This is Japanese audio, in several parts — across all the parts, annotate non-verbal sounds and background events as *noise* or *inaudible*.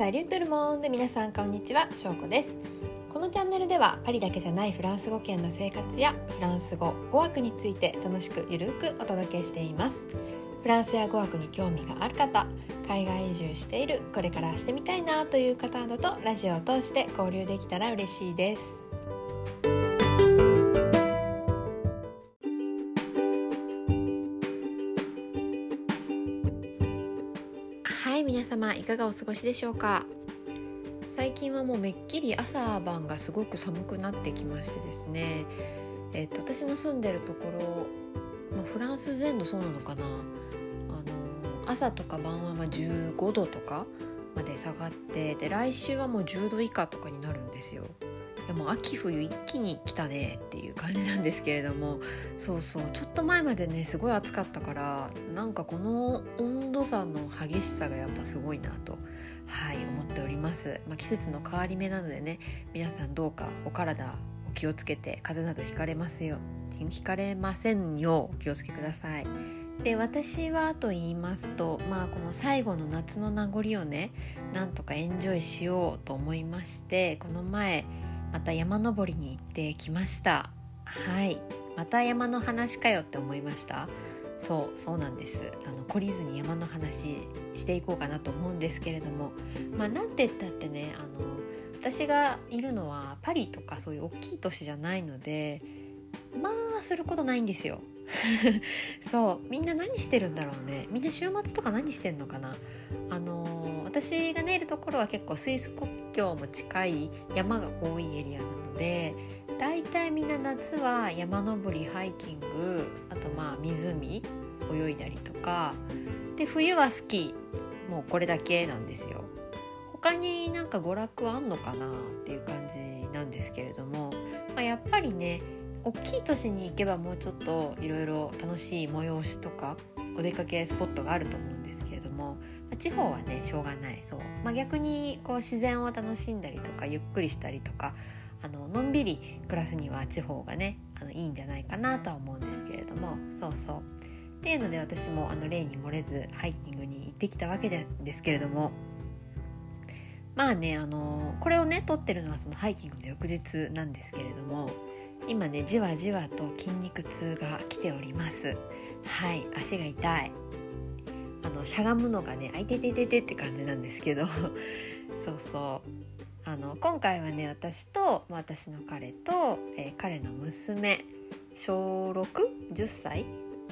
サリュートルモンで皆さんこんにちは、しょうこです。このチャンネルではパリだけじゃないフランス語圏の生活やフランス語、語学について楽しくゆるくお届けしています。フランスや語学に興味がある方海外移住しているこれからしてみたいなという方などとラジオを通して交流できたら嬉しいです。かがお過ごしでしょうか？最近はもうめっきり朝晩がすごく寒くなってきましてですね。えっと私の住んでるところ、まあ、フランス全土そうなのかな？あの朝とか晩はま15度とかまで下がってで来週はもう10度以下とかになるんですよ。いやも秋冬一気に来たねっていう感じなんですけれどもそうそうちょっと前までねすごい暑かったからなんかこの温度差の激しさがやっぱすごいなとはい思っております、まあ、季節の変わり目なのでね皆さんどうかお体お気をつけて風邪などひかれますよひかれませんようお気をつけください。で私はと言いますとまあこの最後の夏の名残をねなんとかエンジョイしようと思いましてこの前また山登りに行ってきました。はい。また山の話かよって思いました。そうそうなんです。あの懲りずに山の話していこうかなと思うんですけれども。まあなんて言ったってねあの私がいるのはパリとかそういう大きい都市じゃないのでまあすることないんですよ。*laughs* そう。みんな何してるんだろうね。みんな週末とか何してんのかな。あの私がねいるところは結構スイス国境も近い山が多いエリアなのでだいたいみんな夏は山登りハイキングあとまあ湖泳いだりとかで冬はスキーもうこれだけなんですよ。他になんか娯楽あんのかなっていう感じなんですけれども、まあ、やっぱりね大きい都市に行けばもうちょっといろいろ楽しい催しとかお出かけスポットがあると思う地方はねしょうがない。そう、まあ、逆にこう自然を楽しんだりとかゆっくりしたりとかあののんびり暮らすには地方がねあのいいんじゃないかなとは思うんですけれども。そうそう。っていうので私もあの例に漏れずハイキングに行ってきたわけですけれども。まあねあのこれをね撮ってるのはそのハイキングの翌日なんですけれども。今ねじわじわと筋肉痛が来ております。はい。足が痛い。あのしゃがむのがねあいててててって感じなんですけど。*laughs* そうそう。あの今回はね私と、まあ、私の彼と、えー、彼の娘。小610歳？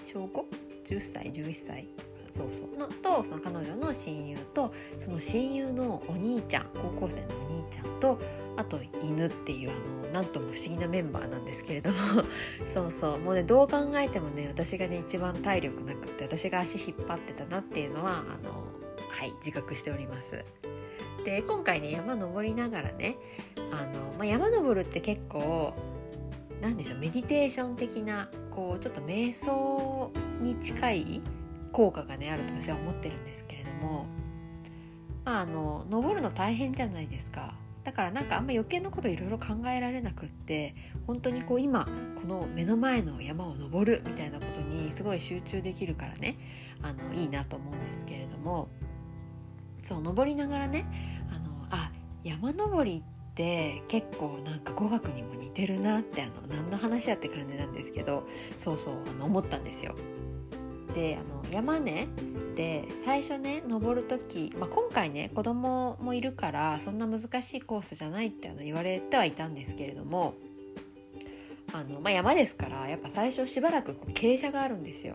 小 5?10 歳？11歳？そうそうのとその彼女の親友とその親友のお兄ちゃん高校生のお兄ちゃんとあと犬っていうあのなんとも不思議なメンバーなんですけれども *laughs* そうそうもうねどう考えてもね私がね一番体力なくって私が足引っ張ってたなっていうのはあのはい自覚しております。で今回ね山登りながらねあの、まあ、山登るって結構なんでしょうメディテーション的なこうちょっと瞑想に近い効果がねあると私は思ってるんですけれどもまああの登るの大変じゃないですかだからなんかあんま余計なこといろいろ考えられなくって本当にこう今この目の前の山を登るみたいなことにすごい集中できるからねあのいいなと思うんですけれどもそう登りながらねあのあ山登りって結構なんか語学にも似てるなってあの何の話やって感じなんですけどそうそうあの思ったんですよ。であの山ねで最初ね登る時、まあ、今回ね子供もいるからそんな難しいコースじゃないってあの言われてはいたんですけれどもあの、まあ、山ですからやっぱ最初しばらくこう傾斜があるんですよ。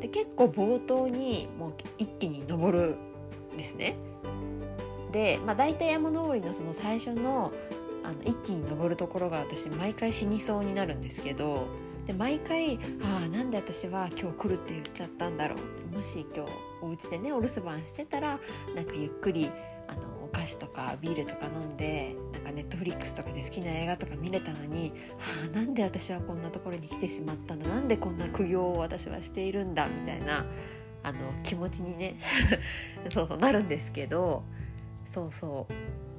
で結構冒頭にもう一気に登るんですね。で、まあ、大体山登りのその最初のあの一気に登るところが私毎回死にそうになるんですけどで毎回ああなんで私は今日来るって言っちゃったんだろう。もし今日お家でねお留守番してたらなんかゆっくりあのお菓子とかビールとか飲んでなんかネットフリックスとかで好きな映画とか見れたのにああなんで私はこんなところに来てしまったんだなんでこんな苦行を私はしているんだ？みたいなあの気持ちにね *laughs* そうそうなるんですけどそうそう。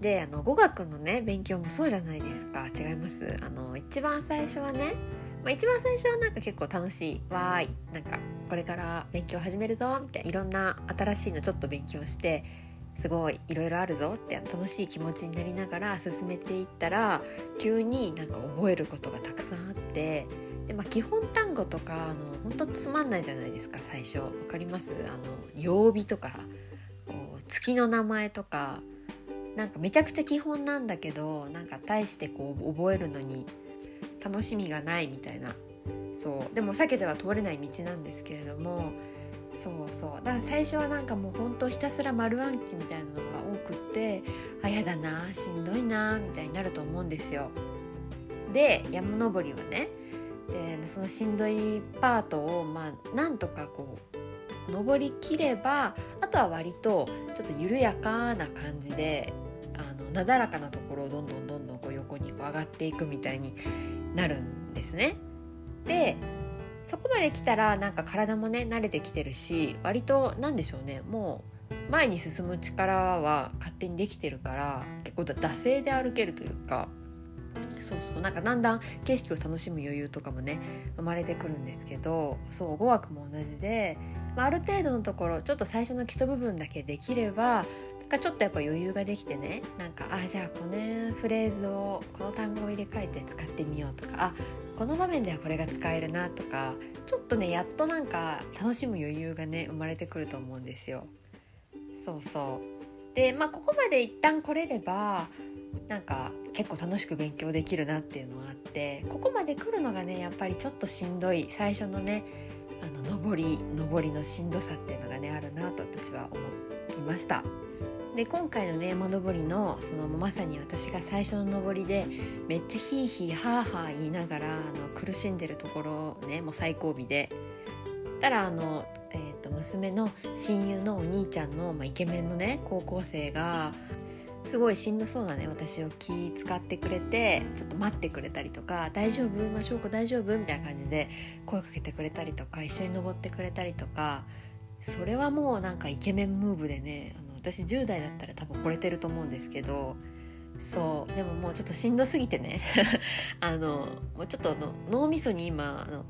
であの語学のね勉強もそうじゃないですか。違います。あの一番最初はね、まあ、一番最初はなんか結構楽しい。わーいなんかこれから勉強始めるぞみたいないろんな新しいのちょっと勉強してすごいいろいろあるぞって楽しい気持ちになりながら進めていったら急になんか覚えることがたくさんあってで、まあ、基本単語とかあの本当つまんないじゃないですか最初。わかります？あの曜日とか月の名前とかなんかめちゃくちゃ基本なんだけどなんか大してこう覚えるのに楽しみがないみたいな。そう。でも避けては通れない道なんですけれどもそうそう。だから最初はなんかもうほんとひたすら丸暗記みたいなのが多くってあやだなしんどいなみたいになると思うんですよ。で山登りはねでそのしんどいパートをまあなんとかこう登りきればあとは割とちょっと緩やかな感じであのなだらかなところをどんどんどんどんこう横にこう上がっていくみたいになるんですね。でそこまで来たらなんか体もね慣れてきてるし割と何でしょうねもう前に進む力は勝手にできてるから結構惰性で歩けるというかそうそうなんかだんだん景色を楽しむ余裕とかもね生まれてくるんですけどそう語学も同じで、まあ、ある程度のところちょっと最初の基礎部分だけできればなんかちょっとやっぱ余裕ができてねなんかあじゃあこのフレーズをこの単語を入れ替えて使ってみようとかあこの場面ではこれが使えるなとかちょっとねやっとなんか楽しむ余裕がね生まれてくると思うんですよ。そうそうでまあここまで一旦来れればなんか結構楽しく勉強できるなっていうのがあってここまで来るのがねやっぱりちょっとしんどい最初のねあの上り上りのしんどさっていうのがねあるなと私は思いました。で今回のね山登りのそのまさに私が最初の登りでめっちゃヒーヒーハーハー言いながらあの苦しんでるところをねもう最後尾でたらあの、えーと、娘の親友のお兄ちゃんの、まあ、イケメンのね高校生がすごいしんどそうなね私を気使ってくれてちょっと待ってくれたりとか「大丈夫？まあ、翔子大丈夫?」みたいな感じで声かけてくれたりとか一緒に登ってくれたりとかそれはもうなんかイケメンムーブでね私10代だったら多分惚れてると思うんですけどそうでももうちょっとしんどすぎてね。*laughs* あのもうちょっとの脳みそに今あの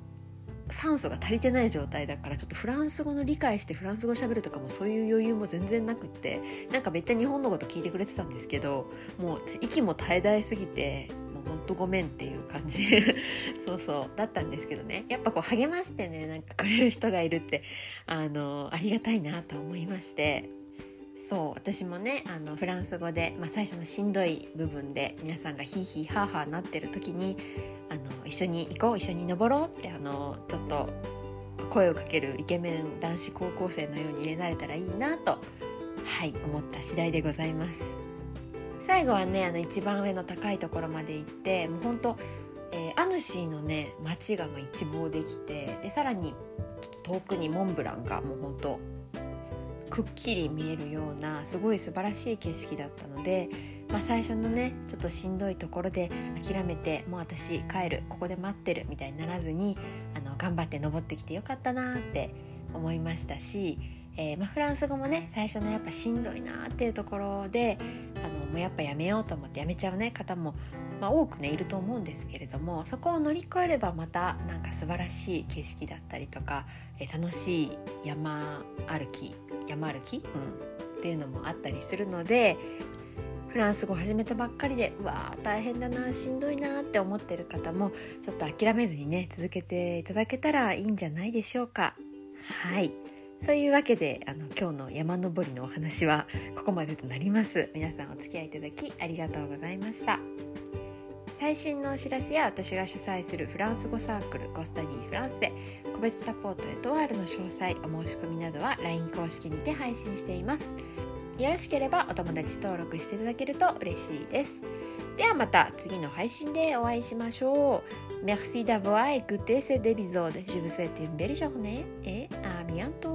酸素が足りてない状態だからちょっとフランス語の理解してフランス語喋るとかもそういう余裕も全然なくってなんかめっちゃ日本のこと聞いてくれてたんですけどもう息も絶え絶えすぎてもうほんとごめんっていう感じ。*laughs* そうそうだったんですけどね。やっぱこう励ましてねなんかくれる人がいるってあのありがたいなと思いまして。そう私もねあのフランス語で、まあ、最初のしんどい部分で皆さんがヒーヒーハーハーなってる時にあの一緒に行こう一緒に登ろうってあのちょっと声をかけるイケメン男子高校生のように入れられたらいいなとはい思った次第でございます。最後はねあの一番上の高いところまで行ってもうほんと、えー、アヌシーのね街がま一望できてでさらに遠くにモンブランがもうほんとくっきり見えるようなすごい素晴らしい景色だったので、まあ、最初のねちょっとしんどいところで諦めてもう私帰るここで待ってるみたいにならずにあの頑張って登ってきてよかったなって思いましたし、えー、まあ、フランス語もね最初のやっぱしんどいなっていうところであのもうやっぱやめようと思ってやめちゃうね方もまあ、多くねいると思うんですけれどもそこを乗り越えればまたなんか素晴らしい景色だったりとか、え楽しい山歩き山歩き、うん、っていうのもあったりするのでフランス語始めたばっかりでうわー大変だなしんどいなって思ってる方もちょっと諦めずにね続けていただけたらいいんじゃないでしょうか。はい。そういうわけであの今日の山登りのお話はここまでとなります。皆さんお付き合いいただきありがとうございました最新のお知らせや私が主催するフランス語サークルコスタディフランセ個別サポートエトワールの詳細お申し込みなどは LINE 公式にて配信していますよろしければお友達登録していただけると嬉しいですではまた次の配信でお会いしましょう Merci d'avoir écouté cet épisode. Je vous souhaite une belle journée et à bientôt.